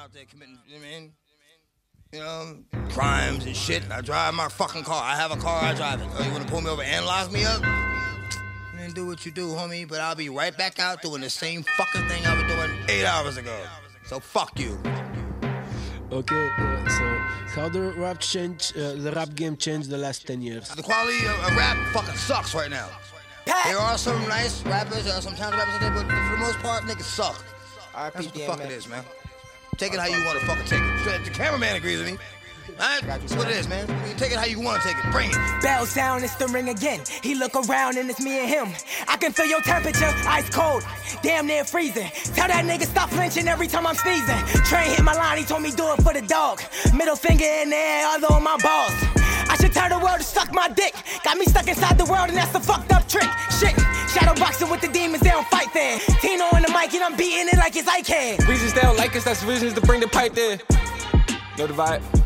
out there committing, you know what I mean? You know, crimes and shit. I drive my fucking car. I have a car, I drive it. Oh, you wanna pull me over and lock me up? Then do what you do, homie. But I'll be right back out doing the same fucking thing I was doing eight hours ago. So fuck you. Okay, uh, so how the rap change, uh, the rap game changed the last 10 years? The quality of, of rap fucking sucks right now. There are some nice rappers, there are some talented rappers out there, but for the most part, niggas suck. That's what the fuck it is, man. Take it how you want to fucking take it. The cameraman agrees with me. Alright? That's what it is, man. You take it how you want to take it. Bring it. Bell sound, it's the ring again. He look around and it's me and him. I can feel your temperature, ice cold, damn near freezing. Tell that nigga stop flinching every time I'm sneezing. Train hit my line, he told me do it for the dog. Middle finger in the air, other on my balls. I should tell the world to suck my dick. Got me stuck inside the world and that's the fucked up trick. It like it's Ike. Reasons they don't like us, that's reasons to bring the pipe there. The vibe.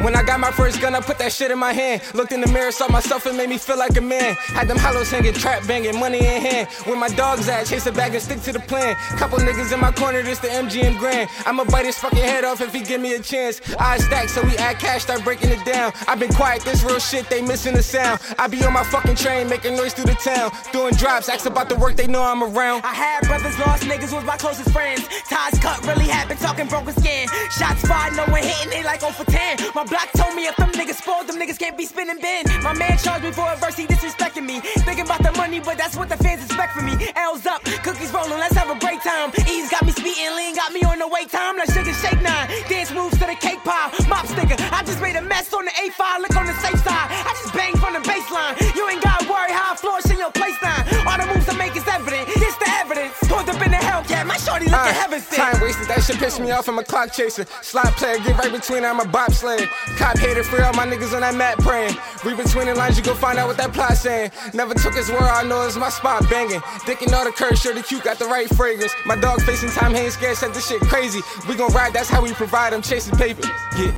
When I got my first gun, I put that shit in my hand. Looked in the mirror, saw myself, and made me feel like a man. Had them hollows hanging, trap banging, money in hand. Where my dogs at, chase it back and stick to the plan. Couple niggas in my corner, this the MGM Grand. I'ma bite his fucking head off if he give me a chance. I stack, so we add cash, start breaking it down. i been quiet, this real shit, they missing the sound. I be on my fucking train, making noise through the town. Doing drops, ask about the work, they know I'm around. I had brothers lost, niggas was my closest friends. Ties cut, really happened, talking broken skin. Shots fired, no one hitting, they like 0 for 10. My block told me if them niggas spoiled, them niggas can't be spinning bin. My man charged me for a verse, he disrespecting me. Thinking about the money, but that's what the fans expect from me. L's up, cookies rolling, let's have a break time. Ease got me speeding, lean got me on the wait time. Like sugar shake nine, dance moves to the cake pile. Mop sticker, I just made a mess on the A5, look on the safe side. My shorty look at uh, heaven sent. Time wasted, that shit pissed me off. I'm a clock chaser. Slot player, get right between, I'm a bobsled. Cop hater, free all my niggas on that mat praying. Read between the lines, you go find out what that plot saying. Never took his word, I know it's my spot banging. Dick and all the curse, sure the Q got the right fragrance. My dog facing time, he ain't scared, said this shit crazy. We gon' ride, that's how we provide, I'm chasing paper. Yeah.